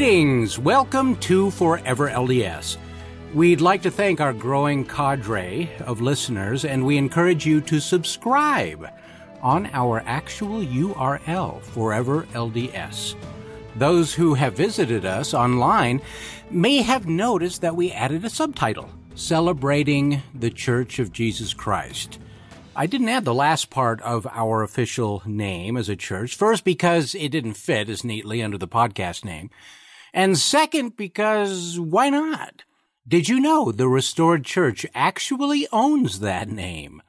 Greetings! Welcome to Forever LDS. We'd like to thank our growing cadre of listeners, and we encourage you to subscribe on our actual URL, Forever LDS. Those who have visited us online may have noticed that we added a subtitle celebrating the Church of Jesus Christ. I didn't add the last part of our official name as a church. First, because it didn't fit as neatly under the podcast name. And second, because why not? Did you know the Restored Church actually owns that name?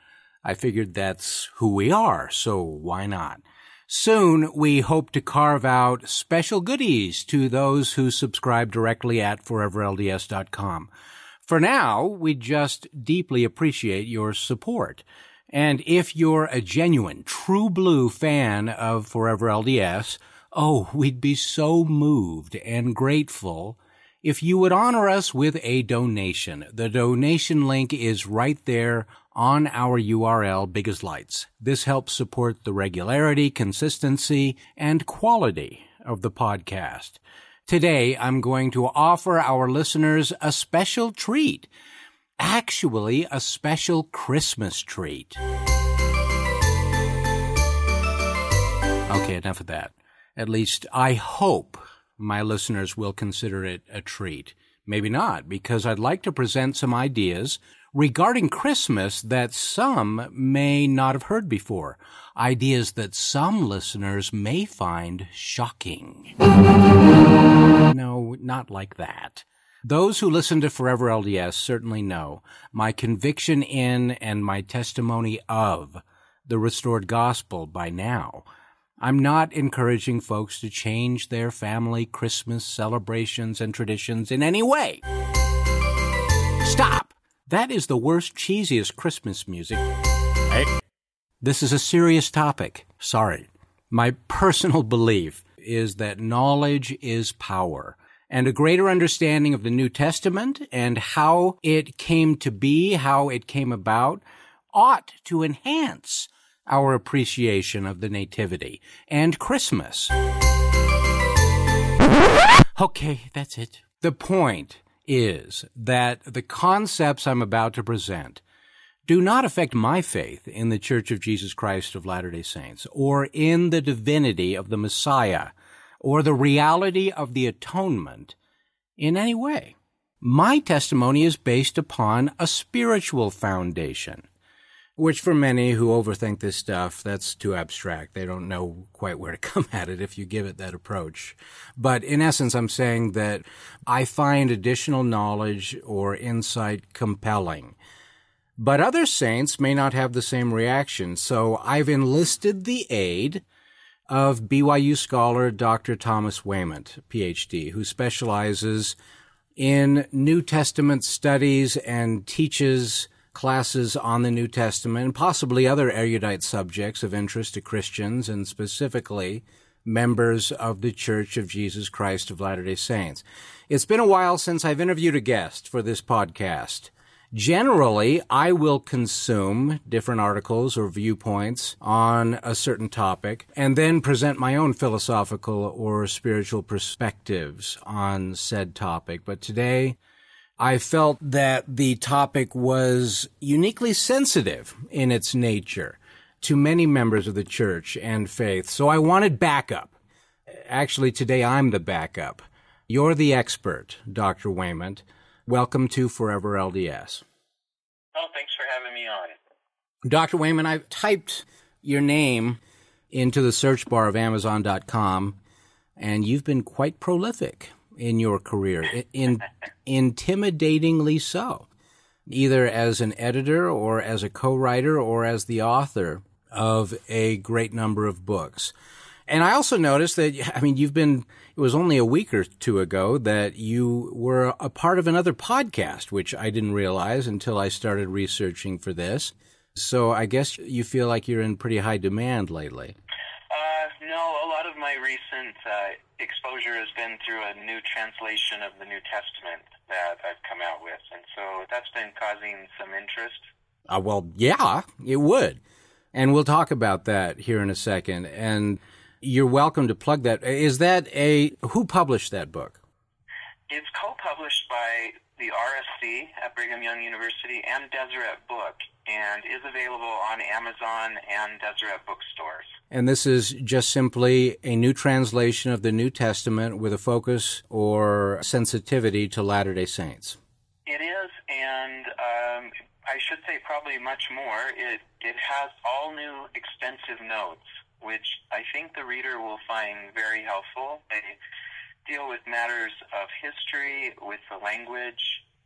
I figured that's who we are, so why not? Soon, we hope to carve out special goodies to those who subscribe directly at foreverlds.com. For now, we just deeply appreciate your support. And if you're a genuine, true blue fan of Forever LDS, oh, we'd be so moved and grateful if you would honor us with a donation. The donation link is right there on our URL, Big as Lights. This helps support the regularity, consistency, and quality of the podcast. Today, I'm going to offer our listeners a special treat. Actually, a special Christmas treat. Okay, enough of that. At least I hope my listeners will consider it a treat. Maybe not, because I'd like to present some ideas regarding Christmas that some may not have heard before. Ideas that some listeners may find shocking. No, not like that. Those who listen to Forever LDS certainly know my conviction in and my testimony of the restored gospel by now. I'm not encouraging folks to change their family Christmas celebrations and traditions in any way. Stop! That is the worst, cheesiest Christmas music. Hey. This is a serious topic. Sorry. My personal belief is that knowledge is power and a greater understanding of the New Testament and how it came to be, how it came about, ought to enhance our appreciation of the Nativity and Christmas. Okay, that's it. The point is that the concepts I'm about to present do not affect my faith in the Church of Jesus Christ of Latter day Saints or in the divinity of the Messiah or the reality of the atonement in any way. My testimony is based upon a spiritual foundation which for many who overthink this stuff, that's too abstract. They don't know quite where to come at it if you give it that approach. But in essence, I'm saying that I find additional knowledge or insight compelling. But other saints may not have the same reaction, so I've enlisted the aid of BYU scholar Dr. Thomas Wayment, PhD, who specializes in New Testament studies and teaches classes on the New Testament and possibly other erudite subjects of interest to Christians and specifically members of the Church of Jesus Christ of Latter day Saints. It's been a while since I've interviewed a guest for this podcast. Generally, I will consume different articles or viewpoints on a certain topic and then present my own philosophical or spiritual perspectives on said topic. But today, I felt that the topic was uniquely sensitive in its nature to many members of the church and faith. So I wanted backup. Actually, today I'm the backup. You're the expert, Dr. Wayment. Welcome to Forever LDS. Oh, thanks for having me on. Dr. Wayment, I've typed your name into the search bar of Amazon.com, and you've been quite prolific in your career, in, intimidatingly so, either as an editor or as a co-writer or as the author of a great number of books. And I also noticed that, I mean, you've been, it was only a week or two ago that you were a part of another podcast, which I didn't realize until I started researching for this. So I guess you feel like you're in pretty high demand lately. No, a lot of my recent uh, exposure has been through a new translation of the New Testament that I've come out with, and so that's been causing some interest. Uh, well, yeah, it would, and we'll talk about that here in a second. And You're welcome to plug that. Is that a who published that book? It's co-published by the RSC at Brigham Young University and Deseret Book, and is available on Amazon and Deseret bookstores. And this is just simply a new translation of the New Testament with a focus or sensitivity to Latter day Saints. It is, and um, I should say probably much more. It, it has all new extensive notes, which I think the reader will find very helpful. They deal with matters of history, with the language.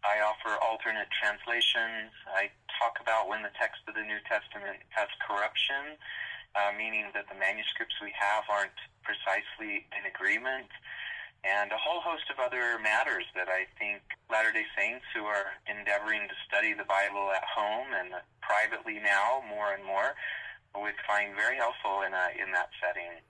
I offer alternate translations. I talk about when the text of the New Testament has corruption, uh, meaning that the manuscripts we have aren't precisely in agreement, and a whole host of other matters that I think Latter day Saints who are endeavoring to study the Bible at home and privately now more and more would find very helpful in, a, in that setting.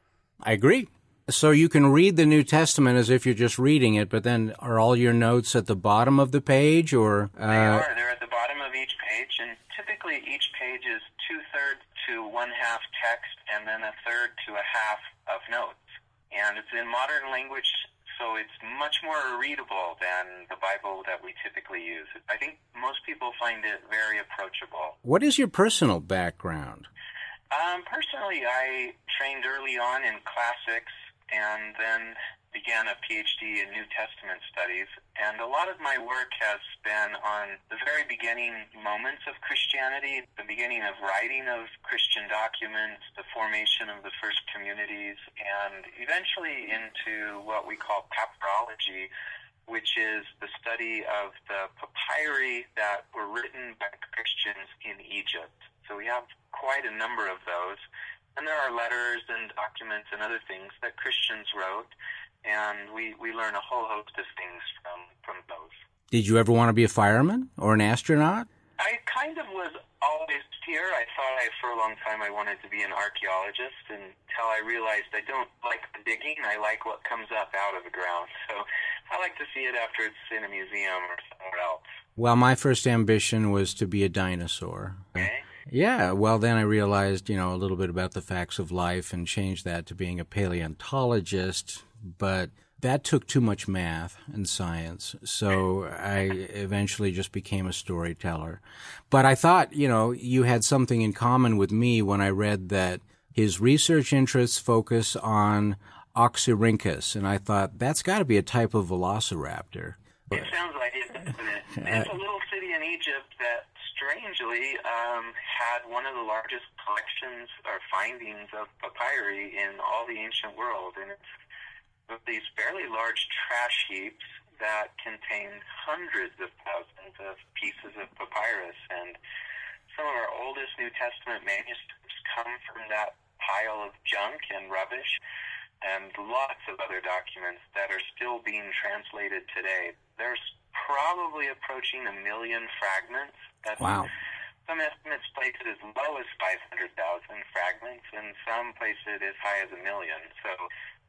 I agree. So you can read the New Testament as if you're just reading it, but then are all your notes at the bottom of the page, or uh... they are? They're at the bottom of each page, and typically each page is two thirds to one half text, and then a third to a half of notes. And it's in modern language, so it's much more readable than the Bible that we typically use. I think most people find it very approachable. What is your personal background? Um, personally, I trained early on in classics and then began a PhD in New Testament studies. And a lot of my work has been on the very beginning moments of Christianity, the beginning of writing of Christian documents, the formation of the first communities, and eventually into what we call papyrology, which is the study of the papyri that were written by Christians in Egypt. So we have quite a number of those. And there are letters and documents and other things that Christians wrote, and we, we learn a whole host of things from, from those. Did you ever want to be a fireman or an astronaut? I kind of was always here. I thought I, for a long time I wanted to be an archaeologist until I realized I don't like the digging. I like what comes up out of the ground. So I like to see it after it's in a museum or somewhere else. Well, my first ambition was to be a dinosaur. Okay. Yeah, well, then I realized, you know, a little bit about the facts of life and changed that to being a paleontologist, but that took too much math and science. So I eventually just became a storyteller. But I thought, you know, you had something in common with me when I read that his research interests focus on Oxyrhynchus, and I thought that's got to be a type of velociraptor. It sounds like it, doesn't it? It's a little city in Egypt that strangely um, had one of the largest collections or findings of papyri in all the ancient world, and it's these fairly large trash heaps that contain hundreds of thousands of pieces of papyrus, and some of our oldest New Testament manuscripts come from that pile of junk and rubbish and lots of other documents that are still being translated today. There's probably approaching a million fragments. That's wow. Some estimates place it as low as 500,000 fragments, and some place it as high as a million. So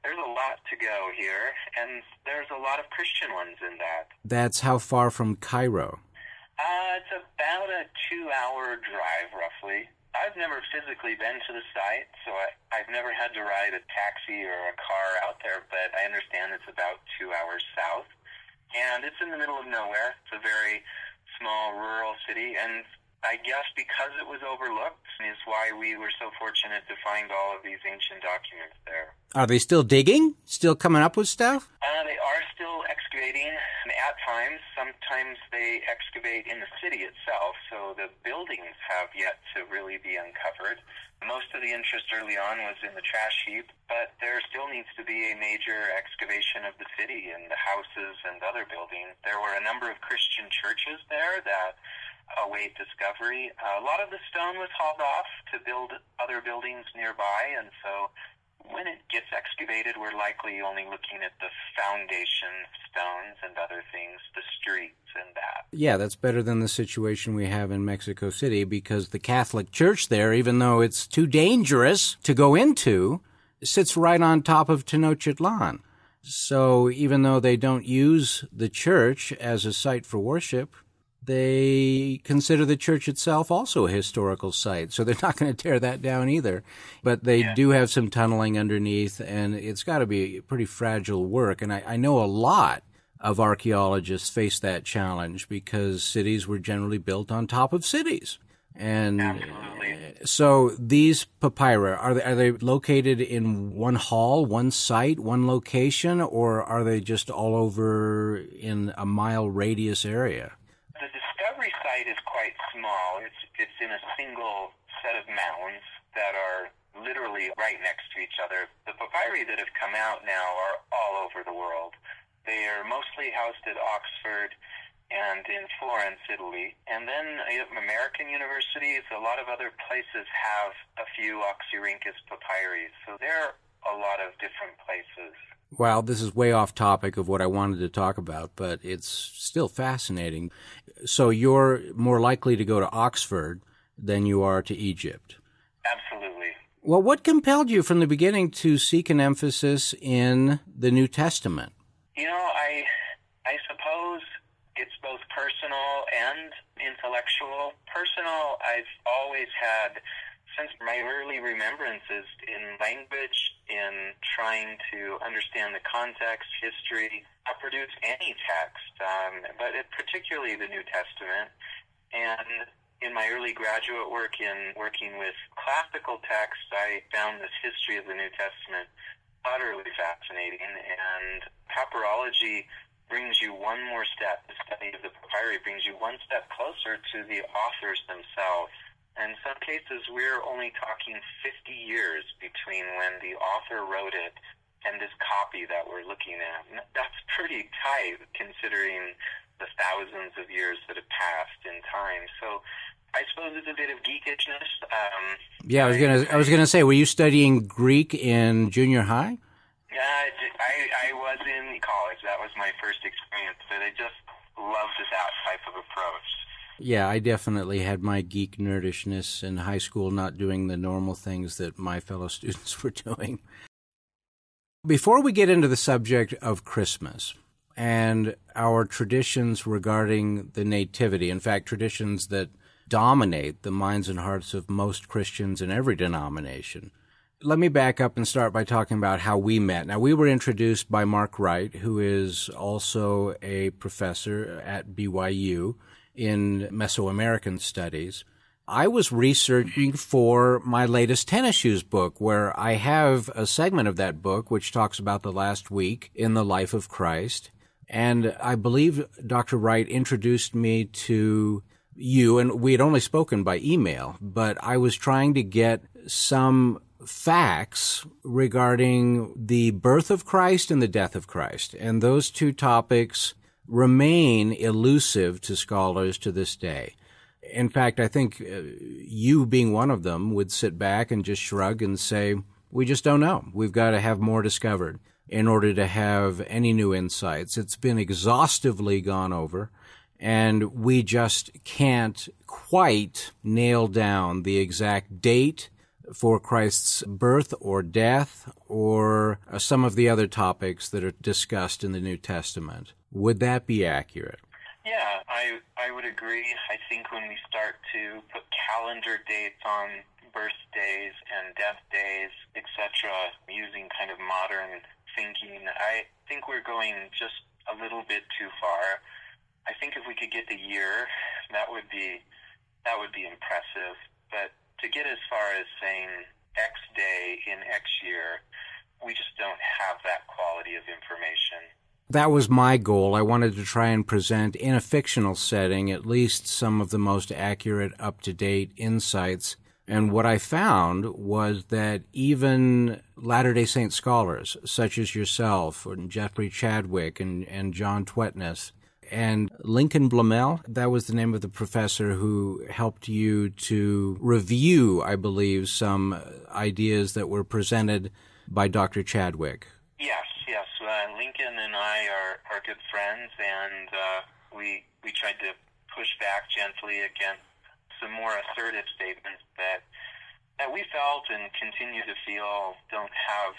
there's a lot to go here, and there's a lot of Christian ones in that. That's how far from Cairo? Uh, it's about a two-hour drive, roughly. I've never physically been to the site, so I, I've never had to ride a taxi or a car out there, but I understand it's about two hours south and it's in the middle of nowhere. It's a very small rural city, and I guess because it was overlooked is why we were so fortunate to find all of these ancient documents there. Are they still digging? Still coming up with stuff? Uh, they are still excavating at times. Sometimes they excavate in the city itself, so the buildings have yet to really be uncovered. Most of the interest early on was in the trash heap, but there still needs to be a major excavation of the city and the houses and other buildings. There were a number of Christian churches there that await discovery. Uh, a lot of the stone was hauled off to build other buildings nearby, and so when it gets excavated, we're likely only looking at the foundation stones and other things, the streets and that. Yeah, that's better than the situation we have in Mexico City because the Catholic Church there, even though it's too dangerous to go into, sits right on top of Tenochtitlan. So even though they don't use the church as a site for worship, they consider the church itself also a historical site. So they're not going to tear that down either. But they yeah. do have some tunneling underneath, and it's got to be pretty fragile work. And I, I know a lot of archaeologists face that challenge because cities were generally built on top of cities. And Absolutely. so these papyri are they, are they located in one hall, one site, one location, or are they just all over in a mile radius area? The discovery site is quite small. It's it's in a single set of mounds that are literally right next to each other. The papyri that have come out now are all over the world. They are mostly housed at Oxford and in Florence, Italy. And then uh, American universities, a lot of other places have a few Oxyrhynchus papyri. So there are a lot of different places. Wow, this is way off topic of what I wanted to talk about, but it's still fascinating. So you're more likely to go to Oxford than you are to Egypt. Absolutely. Well, what compelled you from the beginning to seek an emphasis in the New Testament? You know, I I suppose it's both personal and intellectual. Personal, I've always had since my early remembrances in language, in trying to understand the context, history, I produce any text, um, but it, particularly the New Testament. And in my early graduate work in working with classical texts, I found this history of the New Testament utterly fascinating. And papyrology brings you one more step. The study of the papyri brings you one step closer to the authors themselves. In some cases, we're only talking 50 years between when the author wrote it and this copy that we're looking at. That's pretty tight considering the thousands of years that have passed in time. So I suppose it's a bit of geekishness. Um, yeah, I was gonna. I was gonna say, were you studying Greek in junior high? Yeah, I, I was in college. That was my first experience, but I just loved that type of approach. Yeah, I definitely had my geek nerdishness in high school, not doing the normal things that my fellow students were doing. Before we get into the subject of Christmas and our traditions regarding the Nativity, in fact, traditions that dominate the minds and hearts of most Christians in every denomination, let me back up and start by talking about how we met. Now, we were introduced by Mark Wright, who is also a professor at BYU in Mesoamerican studies. I was researching for my latest tennis shoes book, where I have a segment of that book which talks about the last week in the life of Christ. And I believe Dr. Wright introduced me to you, and we had only spoken by email, but I was trying to get some facts regarding the birth of Christ and the death of Christ. And those two topics remain elusive to scholars to this day. In fact, I think uh, you being one of them would sit back and just shrug and say, we just don't know. We've got to have more discovered in order to have any new insights. It's been exhaustively gone over and we just can't quite nail down the exact date for Christ's birth or death or uh, some of the other topics that are discussed in the New Testament. Would that be accurate? Yeah, I I would agree. I think when we start to put calendar dates on birthdays and death days, etc., using kind of modern thinking, I think we're going just a little bit too far. I think if we could get the year, that would be that would be impressive. But to get as far as saying X day in X year, we just don't have that quality of information. That was my goal. I wanted to try and present in a fictional setting at least some of the most accurate, up to date insights. And what I found was that even Latter day Saint scholars, such as yourself, and Jeffrey Chadwick, and, and John Tvedtnes, and Lincoln Blumell, that was the name of the professor who helped you to review, I believe, some ideas that were presented by Dr. Chadwick. Yes, yes. Uh, Lincoln and I are, are good friends, and uh, we we tried to push back gently against some more assertive statements that that we felt and continue to feel don't have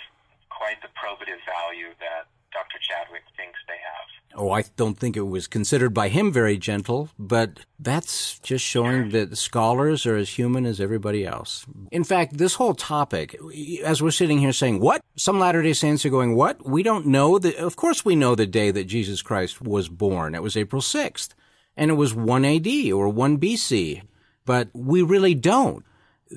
quite the probative value that Dr. Chadwick thinks they have. Oh, I don't think it was considered by him very gentle, but that's just showing that scholars are as human as everybody else. In fact, this whole topic, as we're sitting here saying, what? Some Latter-day Saints are going, what? We don't know that, of course we know the day that Jesus Christ was born. It was April 6th. And it was 1 AD or 1 BC. But we really don't.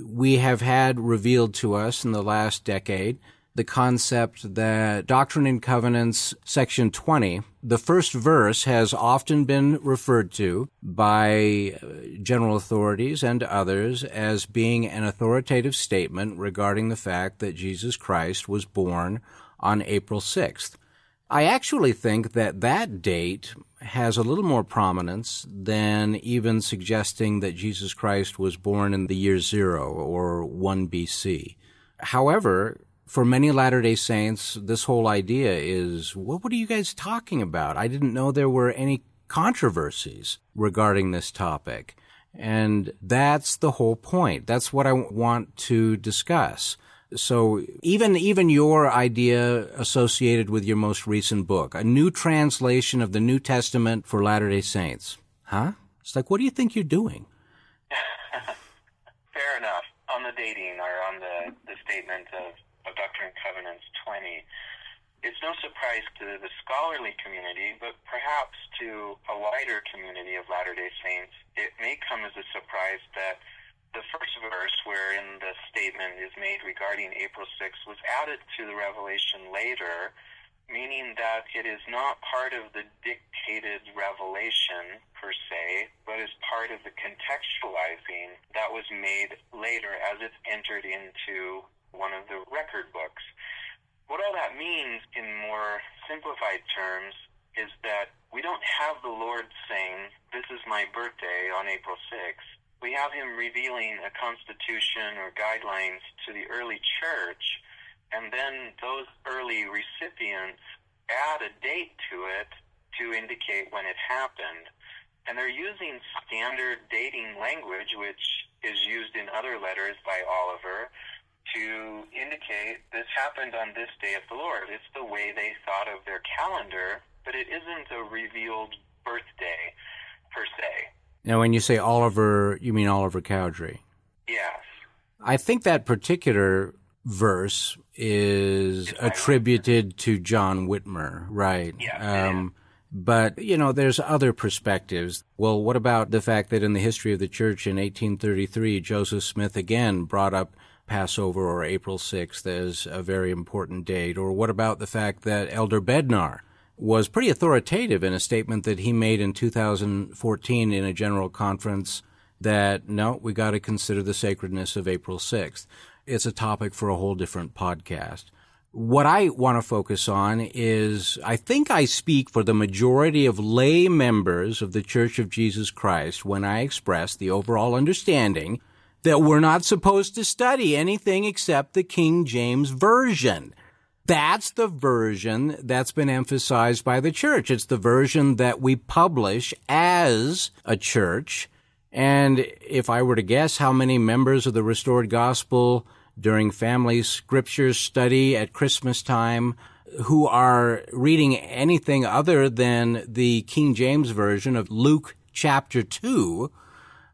We have had revealed to us in the last decade the concept that Doctrine and Covenants, section 20, the first verse has often been referred to by uh, general authorities and others as being an authoritative statement regarding the fact that Jesus Christ was born on April 6th. I actually think that that date has a little more prominence than even suggesting that Jesus Christ was born in the year zero or 1 BC. However, for many Latter day Saints, this whole idea is what, what are you guys talking about? I didn't know there were any controversies regarding this topic. And that's the whole point. That's what I want to discuss. So even even your idea associated with your most recent book, a new translation of the New Testament for Latter-day Saints. Huh? It's like what do you think you're doing? Fair enough. On the dating or on the, the statement of of Doctrine and Covenants 20, it's no surprise to the scholarly community, but perhaps to a wider community of Latter day Saints, it may come as a surprise that the first verse wherein the statement is made regarding April 6th was added to the revelation later, meaning that it is not part of the dictated revelation per se, but is part of the contextualizing that was made later as it's entered into one of the record books. What all that means in more simplified terms is that we don't have the Lord saying, This is my birthday on April 6th. We have him revealing a constitution or guidelines to the early church, and then those early recipients add a date to it to indicate when it happened. And they're using standard dating language, which is used in other letters by Oliver, to indicate this happened on this day of the Lord. It's the way they thought of their calendar, but it isn't a revealed birthday per se. Now, when you say Oliver, you mean Oliver Cowdery? Yes. I think that particular verse is attributed to John Whitmer, right? Yeah. Um, but, you know, there's other perspectives. Well, what about the fact that in the history of the church in 1833, Joseph Smith again brought up Passover or April 6th as a very important date? Or what about the fact that Elder Bednar was pretty authoritative in a statement that he made in 2014 in a general conference that no, we got to consider the sacredness of April 6th. It's a topic for a whole different podcast. What I want to focus on is I think I speak for the majority of lay members of the Church of Jesus Christ when I express the overall understanding that we're not supposed to study anything except the King James Version. That's the version that's been emphasized by the church. It's the version that we publish as a church. And if I were to guess how many members of the Restored Gospel during family scriptures study at Christmas time who are reading anything other than the King James Version of Luke chapter 2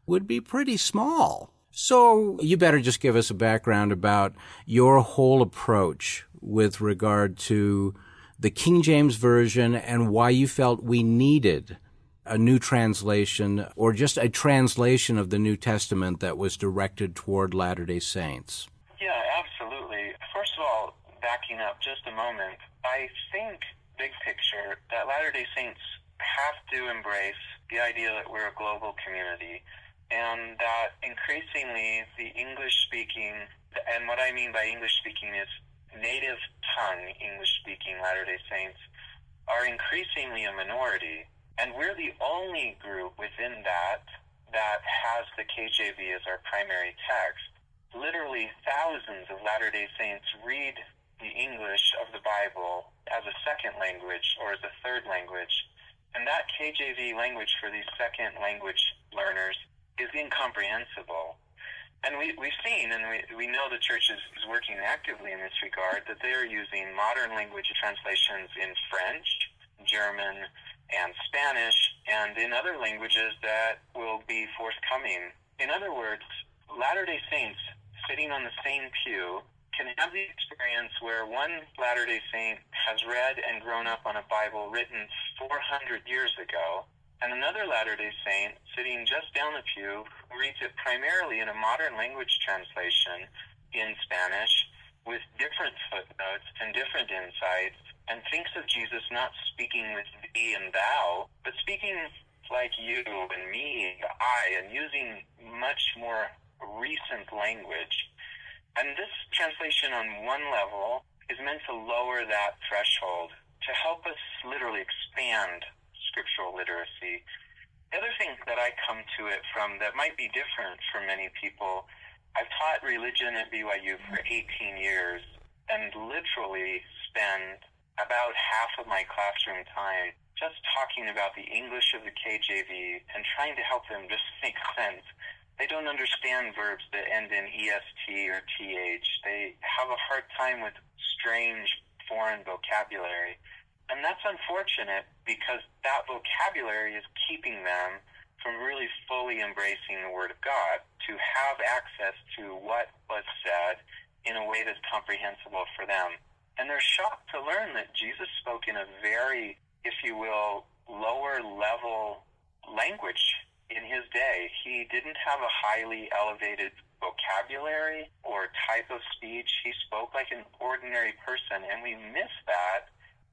would be pretty small. So you better just give us a background about your whole approach with regard to the King James Version and why you felt we needed a new translation or just a translation of the New Testament that was directed toward Latter day Saints. Yeah, absolutely. First of all, backing up just a moment, I think, big picture, that Latter day Saints have to embrace the idea that we're a global community and that increasingly the English speaking, and what I mean by English speaking is native tongue English speaking Latter day Saints, are increasingly a minority. And we're the only group within that that has the KJV as our primary text. Literally thousands of Latter day Saints read the English of the Bible as a second language or as a third language. And that KJV language for these second language learners is incomprehensible. And we, we've seen, and we, we know the church is, is working actively in this regard, that they are using modern language translations in French, German, and Spanish and in other languages that will be forthcoming. In other words, Latter day Saints sitting on the same pew can have the experience where one Latter day Saint has read and grown up on a Bible written 400 years ago, and another Latter day Saint sitting just down the pew reads it primarily in a modern language translation in Spanish with different footnotes and different insights and thinks of Jesus not speaking with thee and thou, but speaking like you and me and I and using much more recent language. And this translation on one level is meant to lower that threshold to help us literally expand scriptural literacy. The other thing that I come to it from that might be different for many people, I've taught religion at BYU for 18 years and literally spend about half of my classroom time just talking about the English of the KJV and trying to help them just make sense they don't understand verbs that end in est or th. They have a hard time with strange foreign vocabulary. And that's unfortunate because that vocabulary is keeping them from really fully embracing the Word of God, to have access to what was said in a way that's comprehensible for them. And they're shocked to learn that Jesus spoke in a very, if you will, lower level language in his day, he didn't have a highly elevated vocabulary or type of speech. He spoke like an ordinary person, and we miss that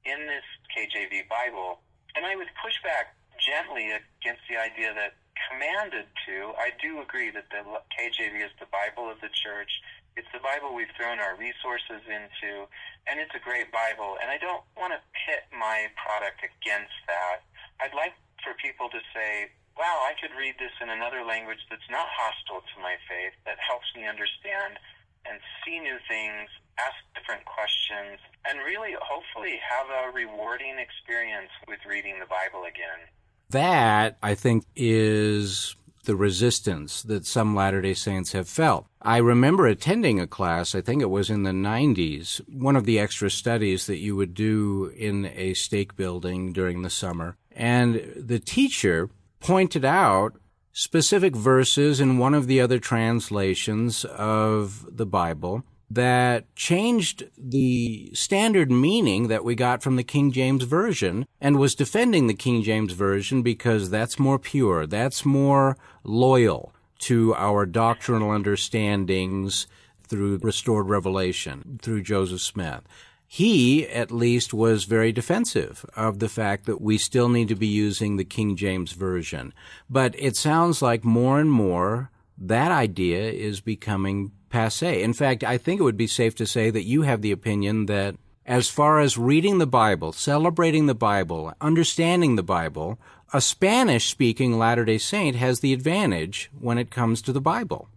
in this KJV Bible. And I would push back gently against the idea that commanded to, I do agree that the KJV is the Bible of the church. It's the Bible we've thrown our resources into, and it's a great Bible. And I don't want to pit my product against that. I'd like for people to say, wow, I could read this in another language that's not hostile to my faith, that helps me understand and see new things, ask different questions, and really, hopefully, have a rewarding experience with reading the Bible again. That, I think, is the resistance that some Latter day Saints have felt. I remember attending a class, I think it was in the 90s, one of the extra studies that you would do in a stake building during the summer. And the teacher pointed out specific verses in one of the other translations of the Bible that changed the standard meaning that we got from the King James Version and was defending the King James Version because that's more pure, that's more loyal to our doctrinal understandings through restored revelation, through Joseph Smith he at least was very defensive of the fact that we still need to be using the King James Version. But it sounds like more and more that idea is becoming passe. In fact, I think it would be safe to say that you have the opinion that as far as reading the Bible, celebrating the Bible, understanding the Bible, a Spanish speaking Latter day Saint has the advantage when it comes to the Bible.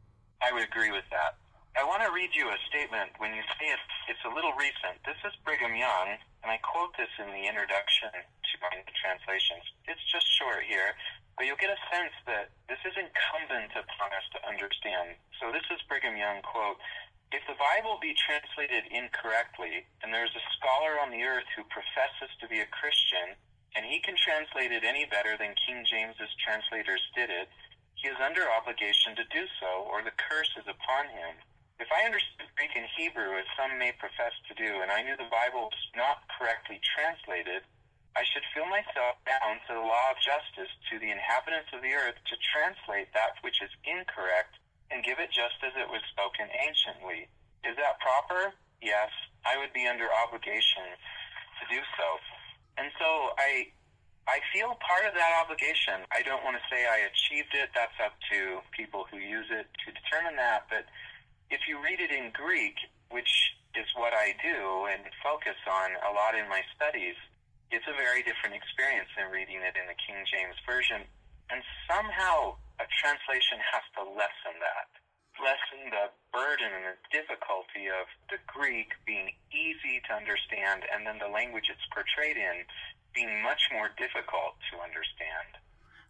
I would agree with that. I want to read you a statement when you say it, it's a little recent. This is Brigham Young, and I quote this in the introduction to my translations. It's just short here, but you'll get a sense that this is incumbent upon us to understand. So this is Brigham Young, quote, if the Bible be translated incorrectly, and there is a scholar on the earth who professes to be a Christian, and he can translate it any better than King James's translators did it, he is under obligation to do so, or the curse is upon him. If I understood Greek and Hebrew as some may profess to do, and I knew the Bible was not correctly translated, I should feel myself bound to the law of justice to the inhabitants of the earth to translate that which is incorrect and give it just as it was spoken anciently. Is that proper? Yes, I would be under obligation to do so. And so I I feel part of that obligation. I don't want to say I achieved it. That's up to people who use it to determine that, but if you read it in Greek, which is what I do and focus on a lot in my studies, it's a very different experience than reading it in the King James Version. And somehow a translation has to lessen that, lessen the burden and the difficulty of the Greek being easy to understand and then the language it's portrayed in being much more difficult to understand.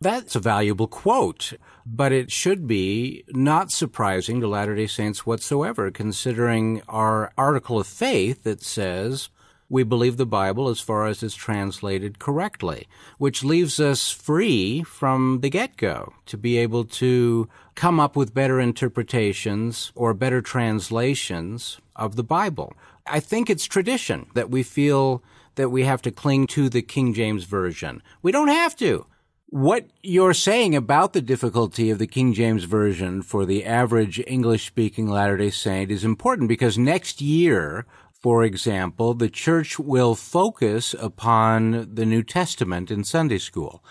That's a valuable quote, but it should be not surprising to Latter day Saints whatsoever, considering our article of faith that says we believe the Bible as far as it's translated correctly, which leaves us free from the get-go to be able to come up with better interpretations or better translations of the Bible. I think it's tradition that we feel that we have to cling to the King James Version. We don't have to. What you're saying about the difficulty of the King James Version for the average English speaking Latter day Saint is important because next year for example, the church will focus upon the New Testament in Sunday school.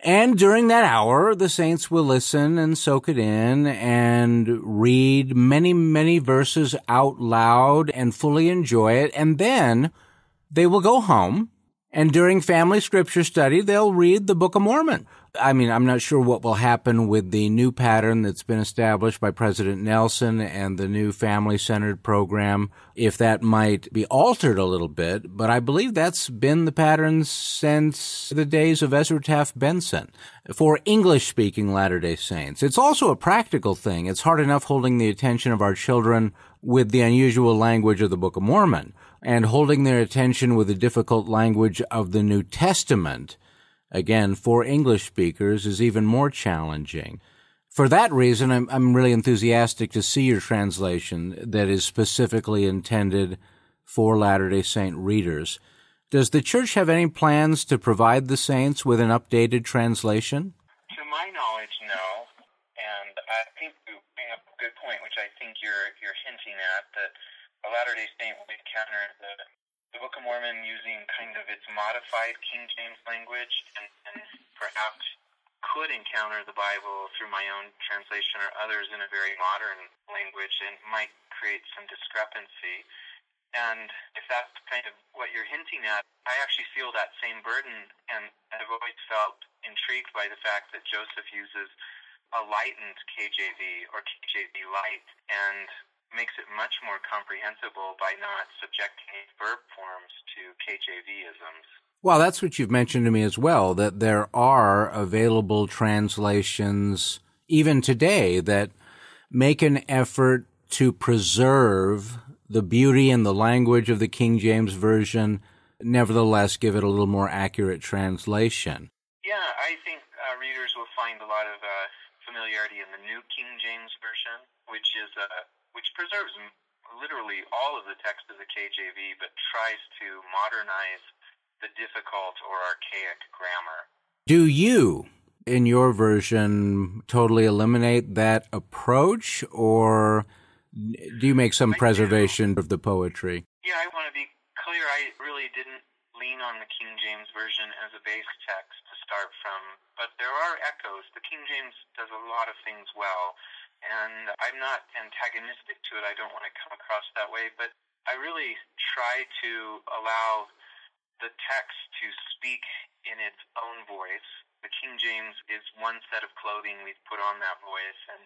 And during that hour, the saints will listen and soak it in and read many, many verses out loud and fully enjoy it. And then they will go home and during family scripture study, they'll read the Book of Mormon. I mean, I'm not sure what will happen with the new pattern that's been established by President Nelson and the new family centered program, if that might be altered a little bit, but I believe that's been the pattern since the days of Ezra Taft Benson for English speaking Latter day Saints. It's also a practical thing. It's hard enough holding the attention of our children with the unusual language of the Book of Mormon and holding their attention with the difficult language of the New Testament again, for English speakers is even more challenging. For that reason, I'm, I'm really enthusiastic to see your translation that is specifically intended for Latter day Saint readers. Does the church have any plans to provide the saints with an updated translation? To my knowledge, no. And I think you bring up a good point, which I think you're you're hinting at that a Latter day Saint will encounter the the Book of Mormon using kind of its modified King James language and, and perhaps could encounter the Bible through my own translation or others in a very modern language and might create some discrepancy. And if that's kind of what you're hinting at, I actually feel that same burden and I've always felt intrigued by the fact that Joseph uses a lightened KJV or KJV light and makes it much more comprehensible by not subjecting verb forms to KJVisms. Well, that's what you've mentioned to me as well, that there are available translations even today that make an effort to preserve the beauty and the language of the King James Version, nevertheless give it a little more accurate translation. Yeah, I think uh, readers will find a lot of uh, familiarity in the New King James Version, which is uh, which preserves literally all of the text of the KJV, but tries to modernize the difficult or archaic grammar. Do you, in your version, totally eliminate that approach, or do you make some I preservation do. of the poetry? Yeah, I want to be clear. I really didn't lean on the King James Version as a base text to start from, but there are echoes. The King James does a lot of things well and I'm not antagonistic to it. I don't want to come across that way, but I really try to allow the text to speak in its own voice. The King James is one set of clothing we've put on that voice, and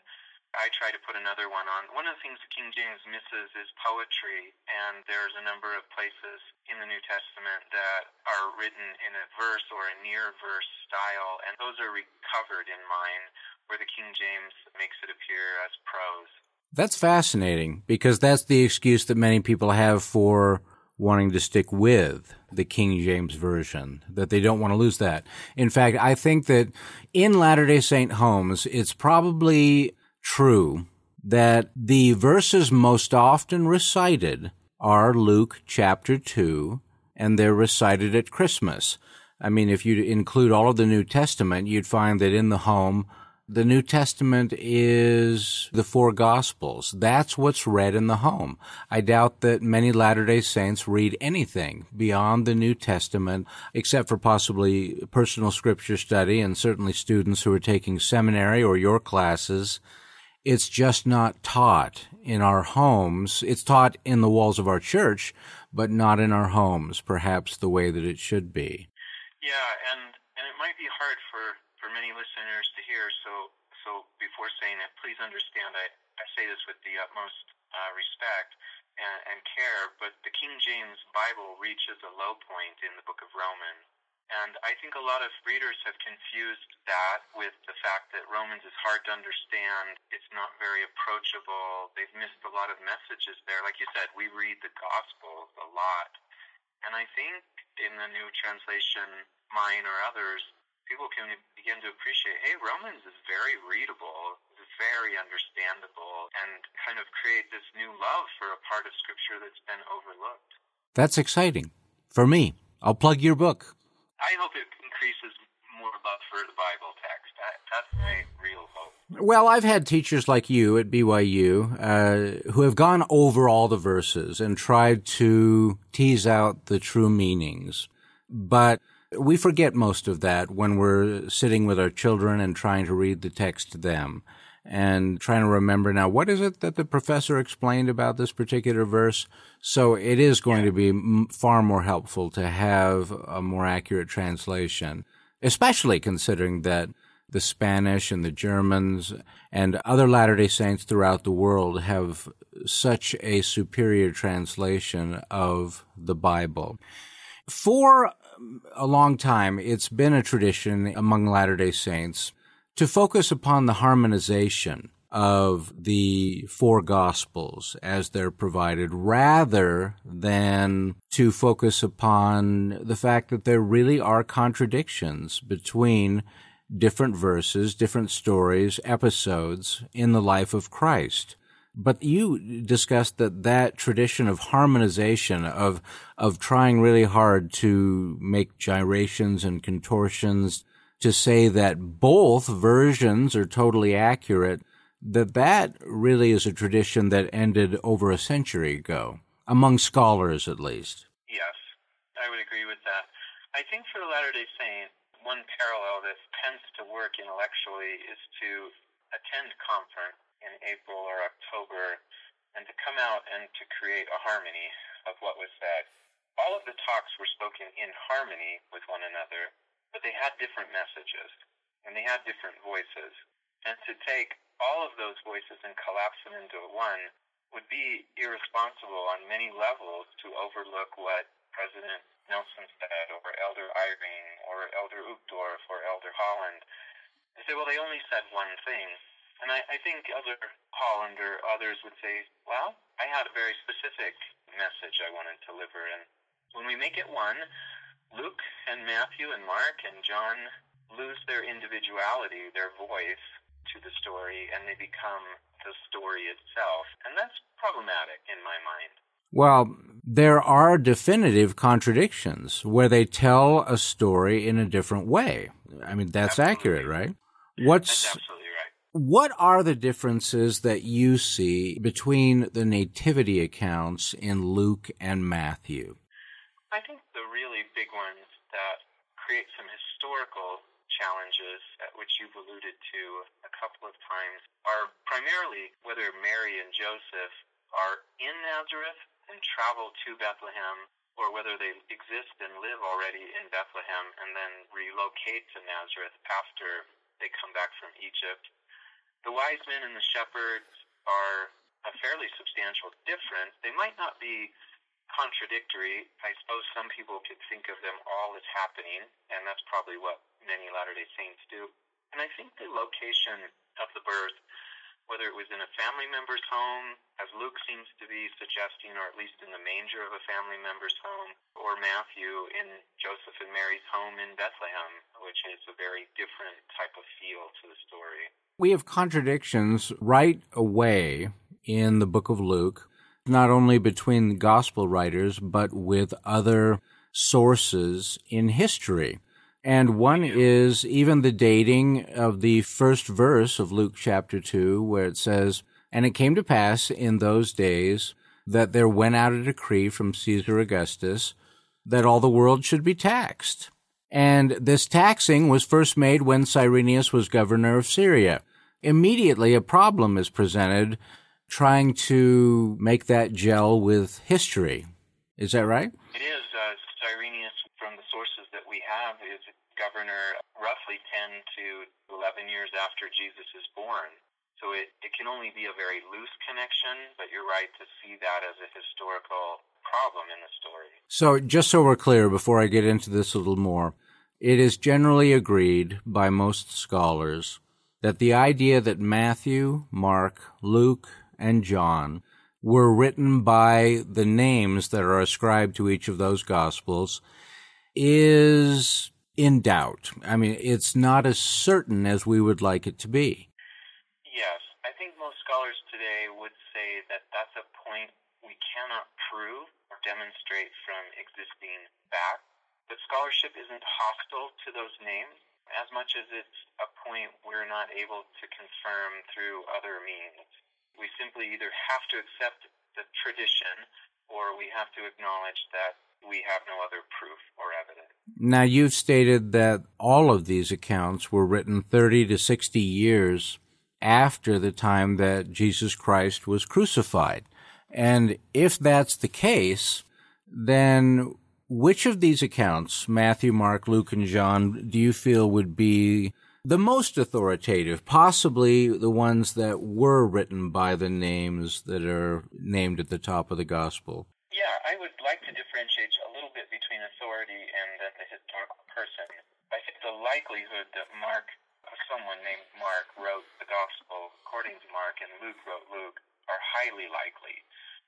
I try to put another one on. One of the things the King James misses is poetry, and there's a number of places in the New Testament that are written in a verse or a near verse style, and those are recovered in mine where the King James makes it appear as prose. That's fascinating because that's the excuse that many people have for wanting to stick with the King James Version, that they don't want to lose that. In fact, I think that in Latter day Saint homes, it's probably true that the verses most often recited are Luke chapter 2, and they're recited at Christmas. I mean, if you include all of the New Testament, you'd find that in the home, the New Testament is the four Gospels. That's what's read in the home. I doubt that many Latter day Saints read anything beyond the New Testament, except for possibly personal scripture study and certainly students who are taking seminary or your classes. It's just not taught in our homes. It's taught in the walls of our church, but not in our homes, perhaps the way that it should be. Yeah, and, and it might be hard for for many listeners to hear. So, so before saying it, please understand I, I say this with the utmost uh, respect and, and care, but the King James Bible reaches a low point in the book of Romans. And I think a lot of readers have confused that with the fact that Romans is hard to understand. It's not very approachable. They've missed a lot of messages there. Like you said, we read the Gospels a lot. And I think in the new translation, mine or others, people can begin to appreciate, hey, Romans is very readable, very understandable, and kind of create this new love for a part of Scripture that's been overlooked. That's exciting. For me, I'll plug your book. I hope it increases more love for the Bible text. That's my real hope. Well, I've had teachers like you at BYU uh, who have gone over all the verses and tried to tease out the true meanings. But we forget most of that when we're sitting with our children and trying to read the text to them and trying to remember now what is it that the professor explained about this particular verse. So it is going to be far more helpful to have a more accurate translation, especially considering that the Spanish and the Germans and other Latter day Saints throughout the world have such a superior translation of the Bible. For a long time, it's been a tradition among Latter day Saints to focus upon the harmonization of the four gospels as they're provided rather than to focus upon the fact that there really are contradictions between different verses, different stories, episodes in the life of Christ. But you discussed that that tradition of harmonization, of, of trying really hard to make gyrations and contortions, to say that both versions are totally accurate, that that really is a tradition that ended over a century ago, among scholars at least. Yes, I would agree with that. I think for the Latter day Saint, one parallel that tends to work intellectually is to attend conference in April or October and to come out and to create a harmony of what was said. All of the talks were spoken in harmony with one another, but they had different messages and they had different voices. And to take all of those voices and collapse them into one would be irresponsible on many levels to overlook what President Nelson said, or Elder Eyring, or Elder Uchtdorf, or Elder Holland. They say, well, they only said one thing. And I, I think other Holland or others would say, well, I had a very specific message I wanted to deliver. And when we make it one, Luke and Matthew and Mark and John lose their individuality, their voice to the story, and they become the story itself. And that's problematic in my mind. Well, there are definitive contradictions where they tell a story in a different way. I mean, that's absolutely. accurate, right? What's that's. What are the differences that you see between the nativity accounts in Luke and Matthew? I think the really big ones that create some historical challenges, which you've alluded to a couple of times, are primarily whether Mary and Joseph are in Nazareth and travel to Bethlehem, or whether they exist and live already in Bethlehem and then relocate to Nazareth after they come back from Egypt. The wise men and the shepherds are a fairly substantial difference. They might not be contradictory. I suppose some people could think of them all as happening, and that's probably what many Latter day Saints do. And I think the location of the birth whether it was in a family member's home, as Luke seems to be suggesting, or at least in the manger of a family member's home, or Matthew in Joseph and Mary's home in Bethlehem, which is a very different type of feel to the story. We have contradictions right away in the book of Luke, not only between the gospel writers, but with other sources in history. And one is even the dating of the first verse of Luke chapter 2, where it says, And it came to pass in those days that there went out a decree from Caesar Augustus that all the world should be taxed. And this taxing was first made when Cyrenius was governor of Syria. Immediately, a problem is presented trying to make that gel with history. Is that right? It is. Uh, Cyrenius, from the sources that have, is governor roughly 10 to 11 years after Jesus is born. So it, it can only be a very loose connection, but you're right to see that as a historical problem in the story. So, just so we're clear, before I get into this a little more, it is generally agreed by most scholars that the idea that Matthew, Mark, Luke, and John were written by the names that are ascribed to each of those gospels is in doubt. I mean, it's not as certain as we would like it to be. Yes, I think most scholars today would say that that's a point we cannot prove or demonstrate from existing facts. But scholarship isn't hostile to those names as much as it's a point we're not able to confirm through other means. We simply either have to accept the tradition or we have to acknowledge that we have no other proof or evidence. Now, you've stated that all of these accounts were written 30 to 60 years after the time that Jesus Christ was crucified. And if that's the case, then which of these accounts, Matthew, Mark, Luke, and John, do you feel would be the most authoritative, possibly the ones that were written by the names that are named at the top of the gospel. Yeah, I would like to differentiate a little bit between authority and the historical person. I think the likelihood that Mark, someone named Mark, wrote the gospel according to Mark and Luke wrote Luke are highly likely.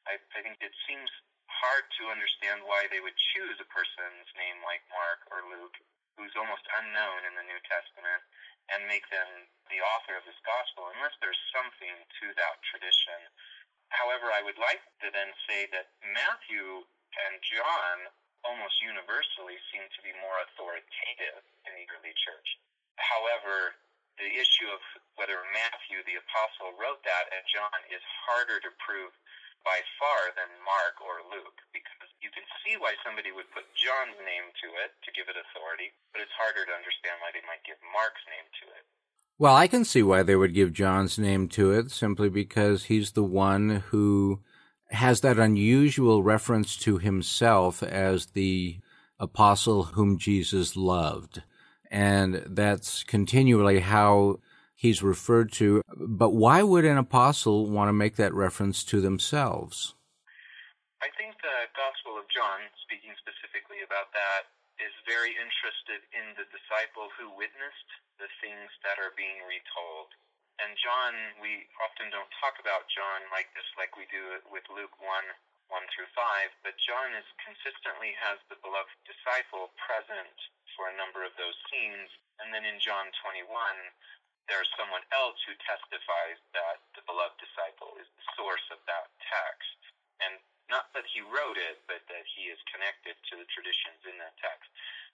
I, I think it seems hard to understand why they would choose a person's name like Mark or Luke who's almost unknown in the New Testament and make them the author of this gospel unless there's something to that tradition. However, I would like to then say that Matthew and John almost universally seem to be more authoritative in the early church. However, the issue of whether Matthew the apostle wrote that and John is harder to prove by far than Mark or Luke because you can see why somebody would put John's name to it to give it authority, but it's harder to understand why they might give Mark's name to it. Well, I can see why they would give John's name to it simply because he's the one who has that unusual reference to himself as the apostle whom Jesus loved. And that's continually how he's referred to. But why would an apostle want to make that reference to themselves? I think the Gospel of John, speaking specifically about that, is very interested in the disciple who witnessed the things that are being retold. And John, we often don't talk about John like this, like we do with Luke 1 1 through 5, but John is consistently has the beloved disciple present for a number of those scenes. And then in John 21, there's someone else who testifies that the beloved disciple is the source of that text. And not that he wrote it, but that he is connected to the traditions in that text.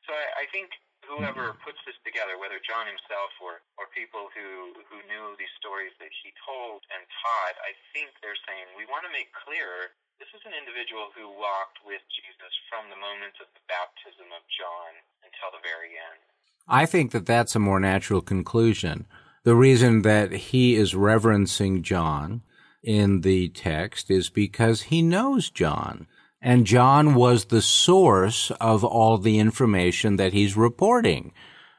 So I, I think whoever mm-hmm. puts this together, whether John himself or, or people who, who knew these stories that he told and taught, I think they're saying we want to make clear this is an individual who walked with Jesus from the moment of the baptism of John until the very end. I think that that's a more natural conclusion. The reason that he is reverencing John in the text is because he knows John. And John was the source of all the information that he's reporting.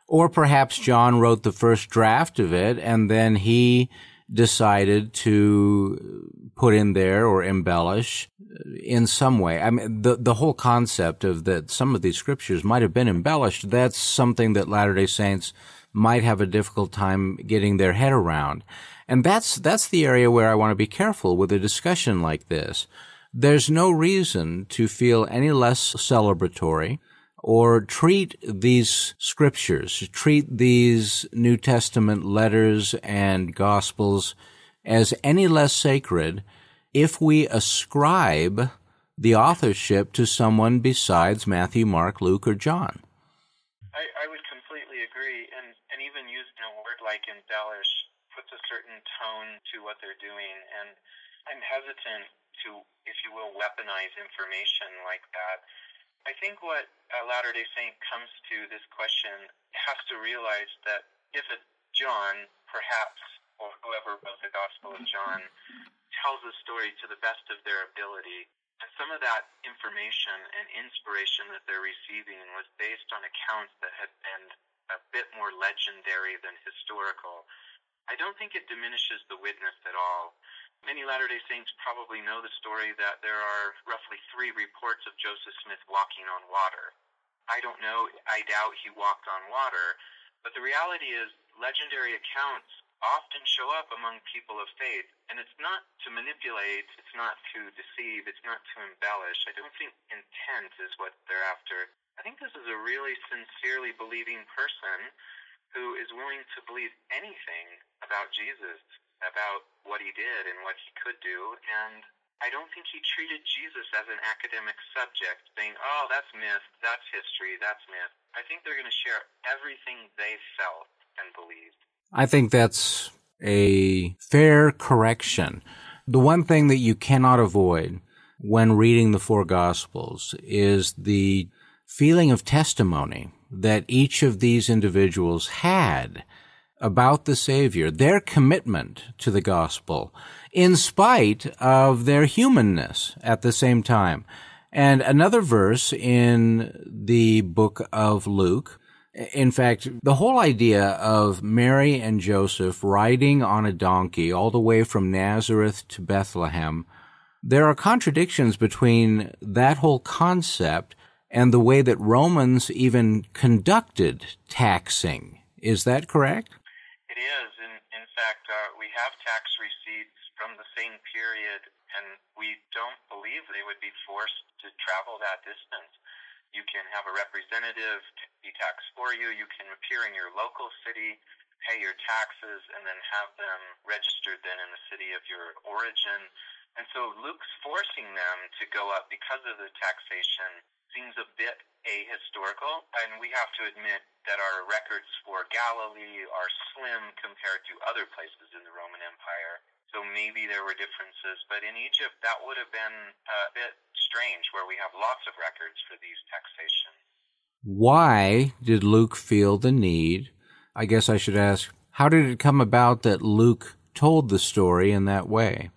Or perhaps John wrote the first draft of it and then he decided to put in there or embellish uh, in some way. I mean, the, the whole concept of that some of these scriptures might have been embellished, that's something that Latter-day Saints might have a difficult time getting their head around. And that's, that's the area where I want to be careful with a discussion like this. There's no reason to feel any less celebratory or treat these scriptures, treat these New Testament letters and gospels as any less sacred if we ascribe the authorship to someone besides Matthew, Mark, Luke, or John. I, I would completely agree, and, and even using a word like embellish puts a certain tone to what they're doing, and I'm hesitant to, if you will, weaponize information like that I think what uh, a Latter day Saint comes to this question has to realize that if a John, perhaps, or whoever wrote the Gospel of John, tells a story to the best of their ability, and some of that information and inspiration that they're receiving was based on accounts that had been a bit more legendary than historical, I don't think it diminishes the witness at all. Many Latter day Saints probably know the story that there are roughly three reports of Joseph Smith walking on water. I don't know, I doubt he walked on water, but the reality is legendary accounts often show up among people of faith. And it's not to manipulate, it's not to deceive, it's not to embellish. I don't think intent is what they're after. I think this is a really sincerely believing person who is willing to believe anything about Jesus, about what he did and what he could do. And I don't think he treated Jesus as an academic subject, saying, oh, that's myth, that's history, that's myth. I think they're going to share everything they felt and believed. I think that's a fair correction. The one thing that you cannot avoid when reading the four gospels is the feeling of testimony that each of these individuals had about the Savior, their commitment to the gospel, in spite of their humanness at the same time. And another verse in the book of Luke in fact, the whole idea of Mary and Joseph riding on a donkey all the way from Nazareth to Bethlehem, there are contradictions between that whole concept and the way that Romans even conducted taxing. Is that correct? Is. In, in fact, uh, we have tax receipts from the same period, and we don't believe they would be forced to travel that distance. You can have a representative be tax for you. You can appear in your local city, pay your taxes, and then have them registered then in the city of your origin. And so Luke's forcing them to go up because of the taxation seems a bit ahistorical, and we have to admit that our records for Galilee are slim compared to other places in the Roman Empire. So maybe there were differences, but in Egypt that would have been a bit strange where we have lots of records for these taxations. Why did Luke feel the need? I guess I should ask, how did it come about that Luke told the story in that way?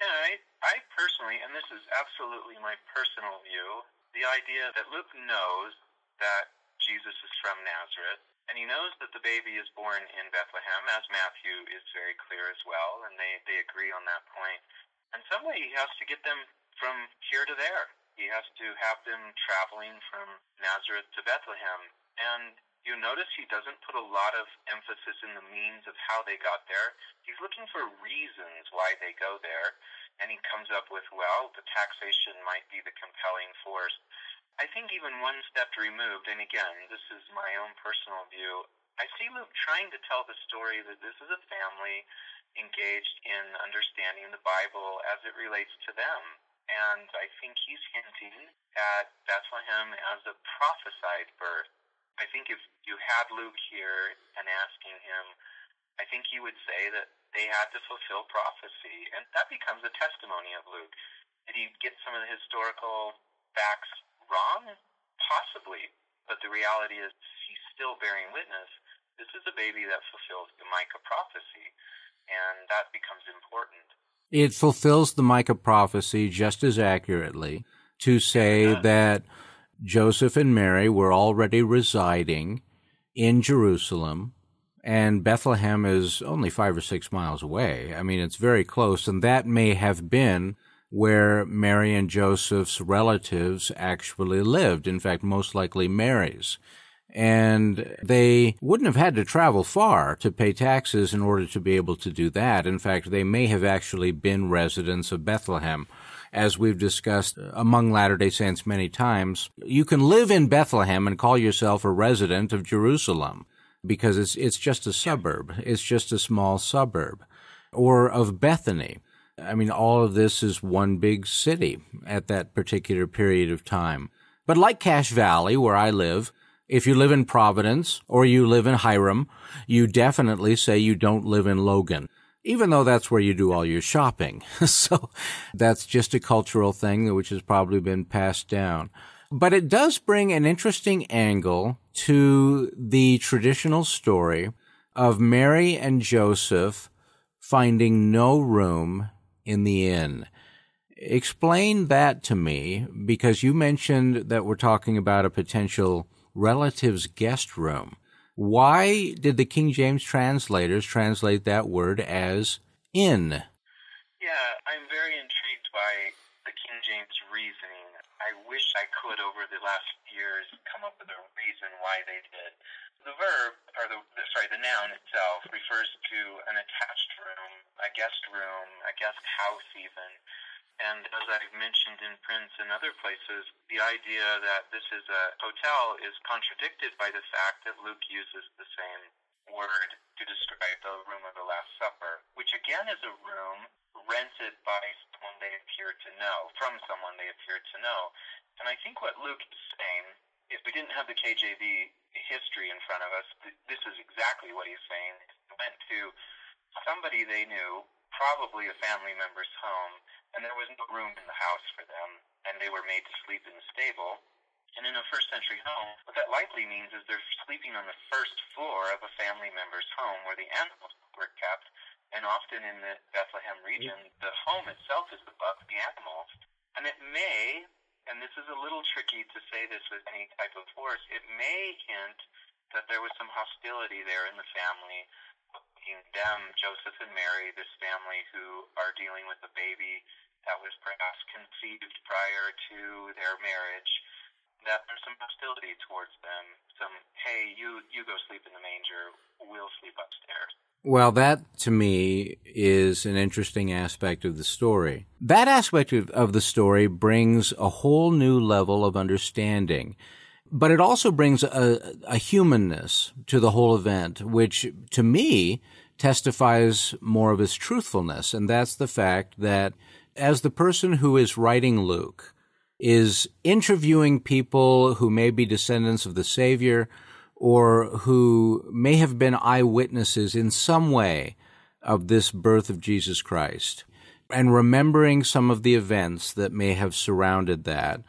Yeah, I, I personally, and this is absolutely my personal view, the idea that Luke knows that Jesus is from Nazareth and he knows that the baby is born in Bethlehem, as Matthew is very clear as well, and they, they agree on that point. And some way he has to get them from here to there. He has to have them traveling from Nazareth to Bethlehem. And you notice he doesn't put a lot of emphasis in the means of how they got there. He's looking for reasons why they go there, and he comes up with, well, the taxation might be the compelling force. I think even one step removed, and again, this is my own personal view, I see Luke trying to tell the story that this is a family engaged in understanding the Bible as it relates to them. And I think he's hinting at Bethlehem as a prophesied birth. I think if you had Luke here and asking him, I think he would say that they had to fulfill prophecy. And that becomes a testimony of Luke. Did he get some of the historical facts wrong? Possibly. But the reality is he's still bearing witness. This is a baby that fulfills the Micah prophecy, and that becomes important. It fulfills the Micah prophecy just as accurately to say yeah. that Joseph and Mary were already residing in Jerusalem, and Bethlehem is only five or six miles away. I mean, it's very close, and that may have been where Mary and Joseph's relatives actually lived. In fact, most likely Mary's. And they wouldn't have had to travel far to pay taxes in order to be able to do that. In fact, they may have actually been residents of Bethlehem. As we've discussed among Latter day Saints many times, you can live in Bethlehem and call yourself a resident of Jerusalem because it's, it's just a suburb. It's just a small suburb. Or of Bethany I mean, all of this is one big city at that particular period of time. But like Cache Valley, where I live, if you live in Providence or you live in Hyrum, you definitely say you don't live in Logan, even though that's where you do all your shopping. so that's just a cultural thing which has probably been passed down. But it does bring an interesting angle to the traditional story of Mary and Joseph finding no room in the inn. Explain that to me because you mentioned that we're talking about a potential relative's guest room. Why did the King James translators translate that word as inn? Yeah, I'm very intrigued by the King James reasoning. I wish I could, over the last years, come up with a reason why they did. The verb, or the, sorry, the noun itself refers to an attached room, a guest room, a guest house even. And as I've mentioned in Prince and other places, the idea that this is a hotel is contradicted by the fact that Luke uses the same word to describe the room of the Last Supper, which again is a room rented by someone they appear to know, from someone they appear to know. And I think what Luke is saying, if we didn't have the KJV history in front of us, this is exactly what he's saying. He went to somebody they knew, probably a family member's home, and there was no room in the house for them, and they were made to sleep in the stable. And in a first century home, what that likely means is they're sleeping on the first floor of a family member's home where the animals were kept. And often in the Bethlehem region, the home itself is above the animals. And it may, and this is a little tricky to say this with any type of force, it may hint that there was some hostility there in the family them, Joseph and Mary, this family who are dealing with a baby that was perhaps conceived prior to their marriage that there's some hostility towards them. Some, hey, you you go sleep in the manger, we'll sleep upstairs. Well, that to me is an interesting aspect of the story. That aspect of, of the story brings a whole new level of understanding. But it also brings a, a humanness to the whole event, which to me testifies more of its truthfulness. And that's the fact that as the person who is writing Luke, is interviewing people who may be descendants of the Savior or who may have been eyewitnesses in some way of this birth of Jesus Christ and remembering some of the events that may have surrounded that,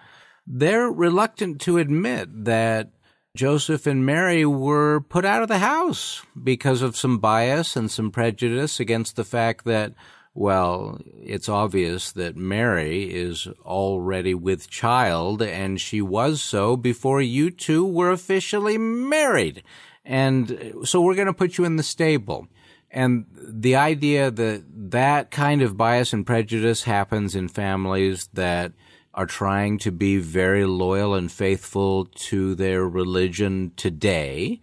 they're reluctant to admit that Joseph and Mary were put out of the house because of some bias and some prejudice against the fact that well, it's obvious that Mary is already with child, and she was so before you two were officially married. And so we're going to put you in the stable. And the idea that that kind of bias and prejudice happens in families that are trying to be very loyal and faithful to their religion today.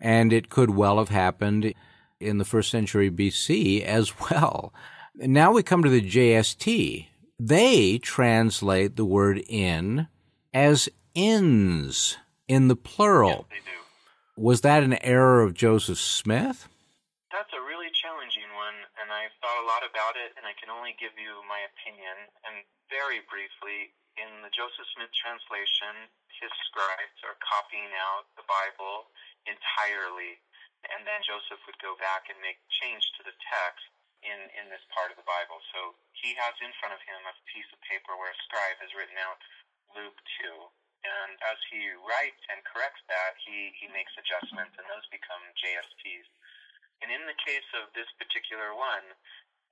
And it could well have happened inn the first century BC as well. Now we come to the JST. They translate the word in as inns in the plural. Yes, they do. Was that an error of Joseph Smith? That's a really challenging one, and I've thought a lot about it, and I can only give you my opinion. And very briefly, in the Joseph Smith translation, his scribes are copying out the Bible entirely, and then Joseph would go back and make change to the text in, in this part of the Bible. So he has in front of him a piece of paper where a scribe has written out Luke 2. And as he writes and corrects that, he, he makes adjustments, and those become JSTs. And in the case of this particular one,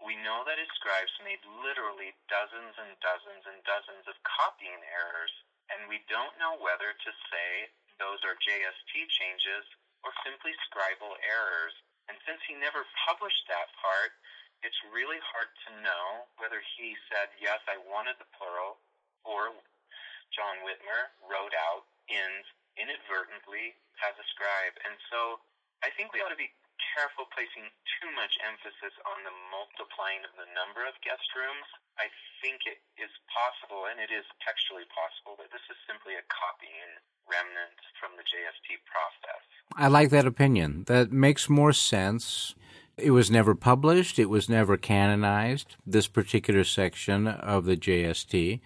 we know that his scribes made literally dozens and dozens and dozens of copying errors, and we don't know whether to say those are JST changes or simply scribal errors. And since he never published that part, it's really hard to know whether he said, yes, I wanted the plural, or John Whitmer wrote out inns inadvertently as a scribe. And so I think we ought to be careful placing too much emphasis on the multiplying of the number of guest rooms. I think it is possible, and it is textually possible, that this is simply a copying remnant from the JST process. I like that opinion. That makes more sense. It was never published. It was never canonized, this particular section of the JST.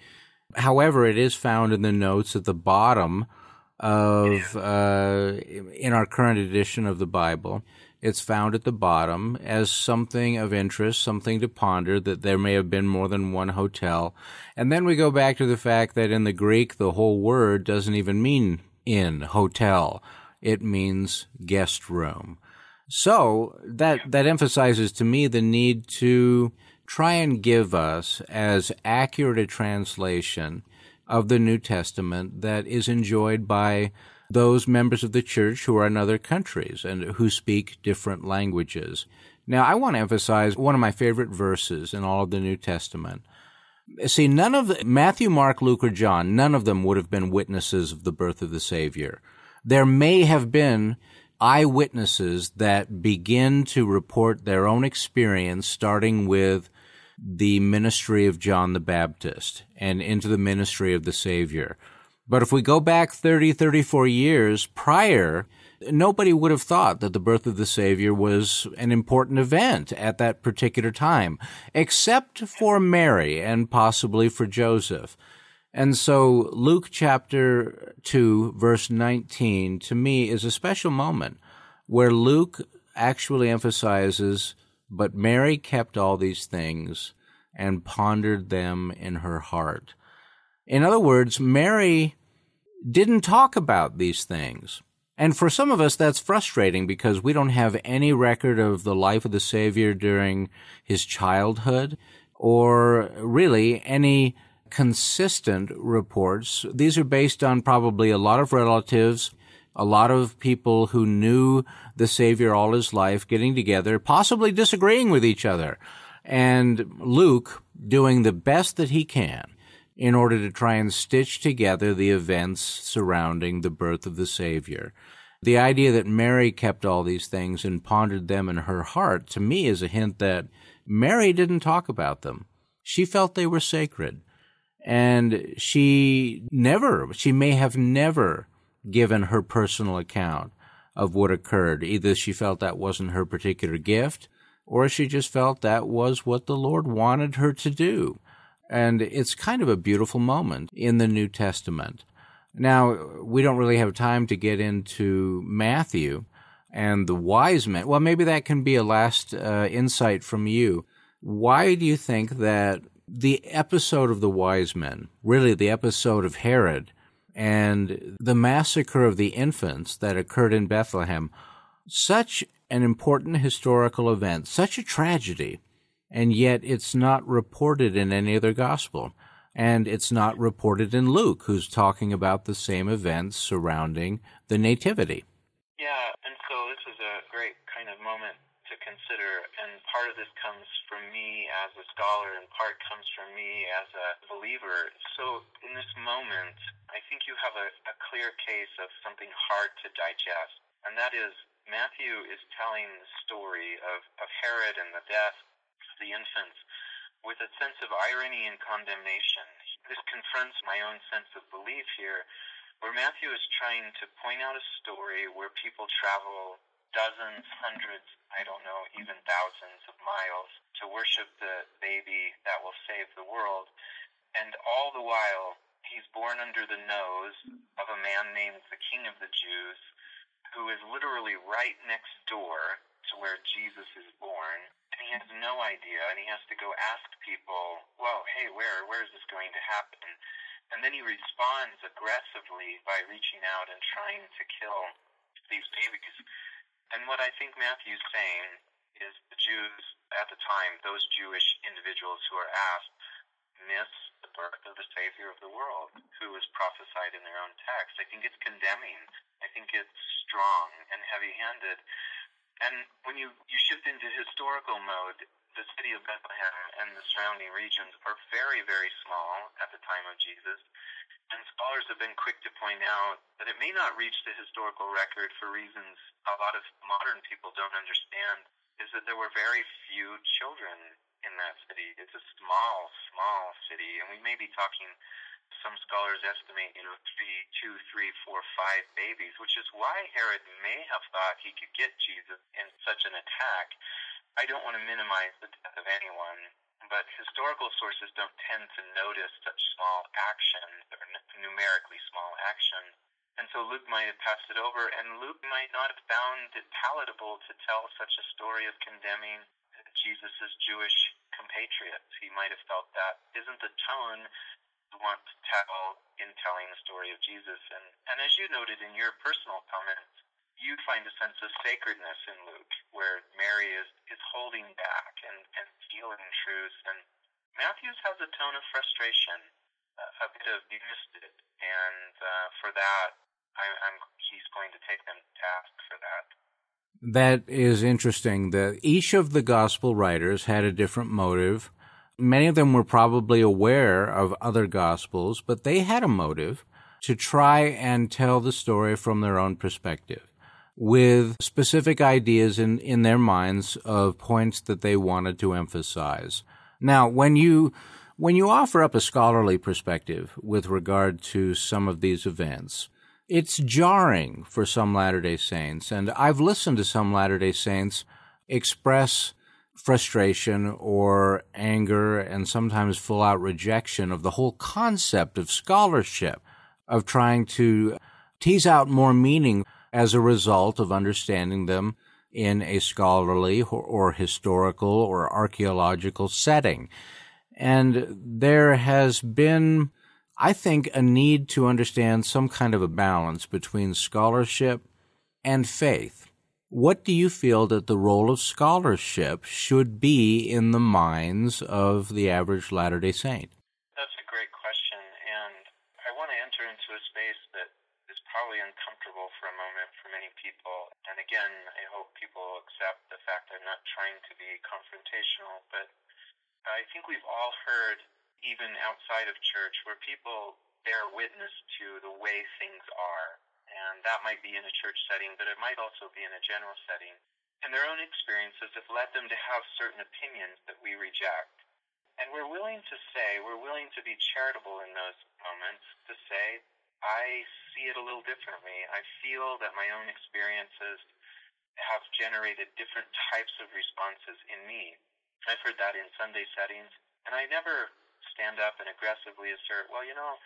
However, it is found in the notes at the bottom of, uh, in our current edition of the Bible. It's found at the bottom as something of interest, something to ponder that there may have been more than one hotel. And then we go back to the fact that in the Greek, the whole word doesn't even mean inn hotel. It means guest room. So that, that emphasizes to me the need to try and give us as accurate a translation of the New Testament that is enjoyed by those members of the church who are in other countries and who speak different languages. Now, I want to emphasize one of my favorite verses in all of the New Testament. See, none of the, Matthew, Mark, Luke, or John, none of them would have been witnesses of the birth of the Savior. There may have been eyewitnesses that begin to report their own experience, starting with the ministry of John the Baptist and into the ministry of the Savior. But if we go back 30, 34 years prior, nobody would have thought that the birth of the Savior was an important event at that particular time, except for Mary and possibly for Joseph. And so Luke chapter 2, verse 19, to me is a special moment where Luke actually emphasizes, but Mary kept all these things and pondered them in her heart. In other words, Mary didn't talk about these things. And for some of us, that's frustrating because we don't have any record of the life of the Savior during his childhood or really any consistent reports. These are based on probably a lot of relatives, a lot of people who knew the Savior all his life getting together, possibly disagreeing with each other, and Luke doing the best that he can in order to try and stitch together the events surrounding the birth of the Savior. The idea that Mary kept all these things and pondered them in her heart, to me, is a hint that Mary didn't talk about them. She felt they were sacred. And she never, she may have never given her personal account of what occurred. Either she felt that wasn't her particular gift, or she just felt that was what the Lord wanted her to do. And it's kind of a beautiful moment in the New Testament. Now, we don't really have time to get into Matthew and the wise men. Well, maybe that can be a last uh, insight from you. Why do you think that the episode of the wise men, really the episode of Herod, and the massacre of the infants that occurred in Bethlehem, such an important historical event, such a tragedy, and yet it's not reported in any other gospel. And it's not reported in Luke, who's talking about the same events surrounding the Nativity. Yeah, and so this is a great kind of moment to consider. And part of this comes from me as a scholar, and part comes from me as a believer. So in this moment, I think you have a, a clear case of something hard to digest. And that is Matthew is telling the story of, of Herod and the death the infants with a sense of irony and condemnation. This confronts my own sense of belief here, where Matthew is trying to point out a story where people travel dozens, hundreds, I don't know, even thousands of miles to worship the baby that will save the world. And all the while, he's born under the nose of a man named the King of the Jews, who is literally right next door to where Jesus is born. And he has no idea, and he has to go ask people, well, hey, where, where is this going to happen? And then he responds aggressively by reaching out and trying to kill these babies. And what I think Matthew's saying is the Jews at the time, those Jewish individuals who are asked, miss the birth of the Savior of the world, who was prophesied in their own text. I think it's condemning. I think it's strong and heavy handed. And when you, you shift into historical mode, the city of Bethlehem and the surrounding regions are very, very small at the time of Jesus. And scholars have been quick to point out that it may not reach the historical record for reasons a lot of modern people don't understand, is that there were very few children in that city. It's a small, small city, and we may be talking, some scholars estimate, you know, three, two, three, four, five babies, which is why Herod may have thought he could get Jesus in such an attack. I don't want to minimize the death of anyone, but historical sources don't tend to notice such small actions or numerically small actions. And so Luke might have passed it over, and Luke might not have found it palatable to tell such a story of condemning Jesus' Jewish compatriots. He might have felt that isn't the tone want to tell in telling the story of Jesus. And, and as you noted in your personal comments, you find a sense of sacredness in Luke, where Mary is, is holding back and, and feeling truth. And Matthews has a tone of frustration, a, a bit of you. And uh, for that, I, I'm, he's going to take them to task for that. That is interesting. That each of the gospel writers had a different motive. Many of them were probably aware of other gospels, but they had a motive to try and tell the story from their own perspective. with specific ideas in, in their minds of points that they wanted to emphasize. Now, when you when you offer up a scholarly perspective with regard to some of these events, it's jarring for some Latter day Saints, and I've listened to some Latter day Saints express frustration or anger and sometimes full out rejection of the whole concept of scholarship, of trying to tease out more meaning as a result of understanding them in a scholarly or, or historical or archaeological setting. And there has been, I think, a need to understand some kind of a balance between scholarship and faith. What do you feel that the role of scholarship should be in the minds of the average Latter day Saint? That's a great question, and I want to enter into a space that is probably uncomfortable for a moment for many people. And again, I hope people accept the fact I'm not trying to be confrontational, but I think we've all heard, even outside of church, where people bear witness to the way things are. And that might be in a church setting, but it might also be in a general setting. And their own experiences have led them to have certain opinions that we reject. And we're willing to say, we're willing to be charitable in those moments to say, I see it a little differently. I feel that my own experiences have generated different types of responses in me. I've heard that in Sunday settings, and I never stand up and aggressively assert, well, you know,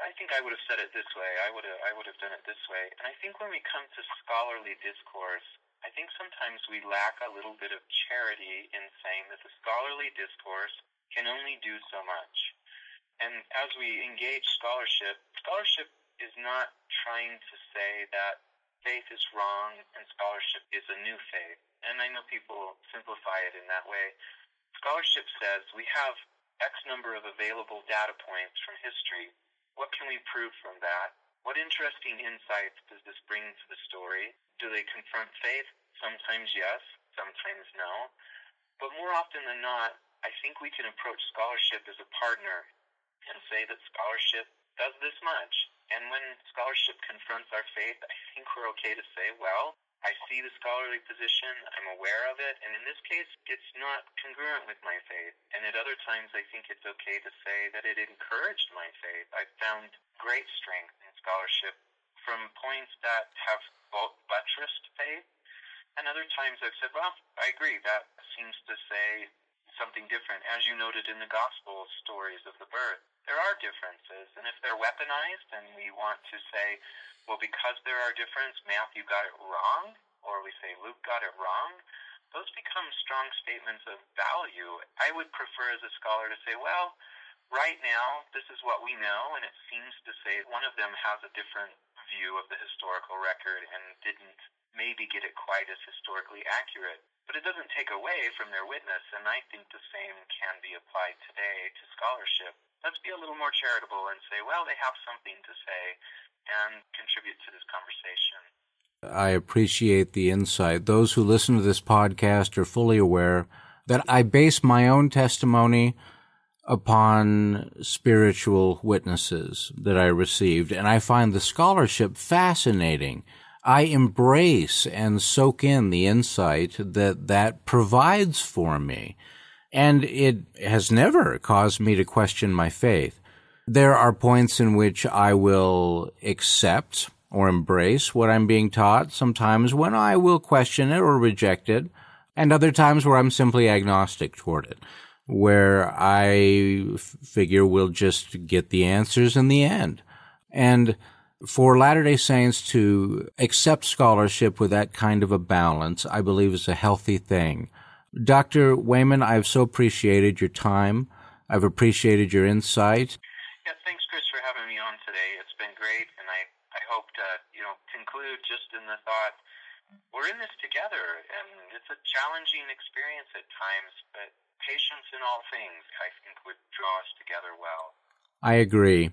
I think I would have said it this way. I would have, I would have done it this way. And I think when we come to scholarly discourse, I think sometimes we lack a little bit of charity in saying that the scholarly discourse can only do so much. And as we engage scholarship, scholarship is not trying to say that faith is wrong and scholarship is a new faith and I know people simplify it in that way. Scholarship says we have X number of available data points from history. What can we prove from that? What interesting insights does this bring to the story? Do they confront faith? Sometimes yes, sometimes no. But more often than not, I think we can approach scholarship as a partner and say that scholarship does this much. And when scholarship confronts our faith, I think we're okay to say, well, I see the scholarly position, I'm aware of it, and in this case, it's not congruent with my faith. And at other times, I think it's okay to say that it encouraged my faith. I found great strength in scholarship from points that have both buttressed faith, and other times I've said, well, I agree, that seems to say something different. As you noted in the gospel stories of the birth, there are differences, and if they're weaponized and we want to say, well, because there are differences, Matthew got it wrong, or we say Luke got it wrong, those become strong statements of value. I would prefer as a scholar to say, well, right now, this is what we know, and it seems to say one of them has a different view of the historical record and didn't maybe get it quite as historically accurate. But it doesn't take away from their witness, and I think the same can be applied today to scholarship. Let's be a little more charitable and say, well, they have something to say, and contribute to this conversation. I appreciate the insight. Those who listen to this podcast are fully aware that I base my own testimony upon spiritual witnesses that I received, and I find the scholarship fascinating. I embrace and soak in the insight that that provides for me. And it has never caused me to question my faith. There are points in which I will accept or embrace what I'm being taught, sometimes when I will question it or reject it, and other times where I'm simply agnostic toward it, where I figure we'll just get the answers in the end. And for Latter day Saints to accept scholarship with that kind of a balance, I believe is a healthy thing. Dr. Wayment, I've so appreciated your time. I've appreciated your insight. Yeah, thanks, Chris, for having me on today. It's been great, and I, I hope to, you know, conclude just in the thought we're in this together, and it's a challenging experience at times, but patience in all things, I think, would draw us together well. I agree.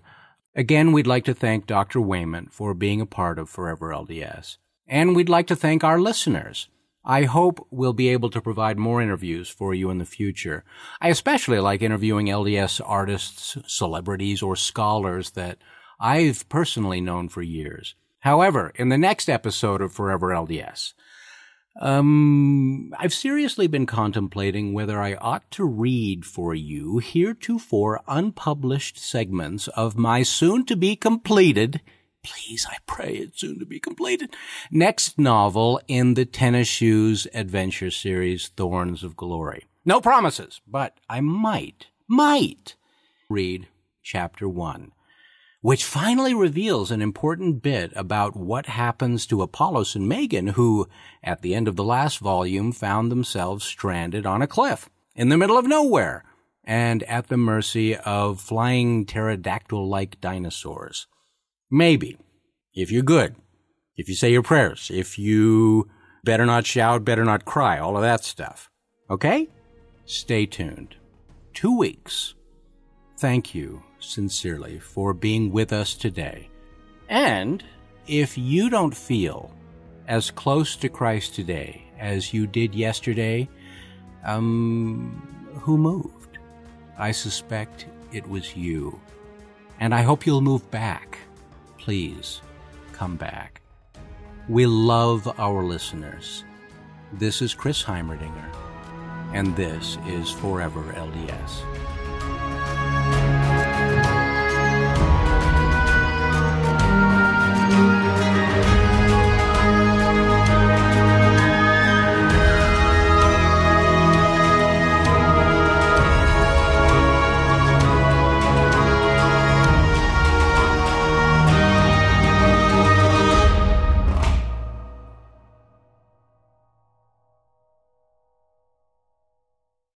Again, we'd like to thank Dr. Wayment for being a part of Forever LDS. And we'd like to thank our listeners. I hope we'll be able to provide more interviews for you in the future. I especially like interviewing LDS artists, celebrities, or scholars that I've personally known for years. However, in the next episode of Forever LDS, um, I've seriously been contemplating whether I ought to read for you heretofore unpublished segments of my soon to be completed, please, I pray it's soon to be completed, next novel in the Tennis Shoes adventure series, Thorns of Glory. No promises, but I might, might read chapter one which finally reveals an important bit about what happens to Apollos and Megan, who, at the end of the last volume, found themselves stranded on a cliff in the middle of nowhere and at the mercy of flying pterodactyl like dinosaurs. Maybe, if you're good, if you say your prayers, if you better not shout, better not cry, all of that stuff. Okay? Stay tuned. Two weeks. Thank you sincerely for being with us today. And if you don't feel as close to Christ today as you did yesterday, um, who moved? I suspect it was you. And I hope you'll move back. Please come back. We love our listeners. This is Chris Heimerdinger, and this is Forever LDS.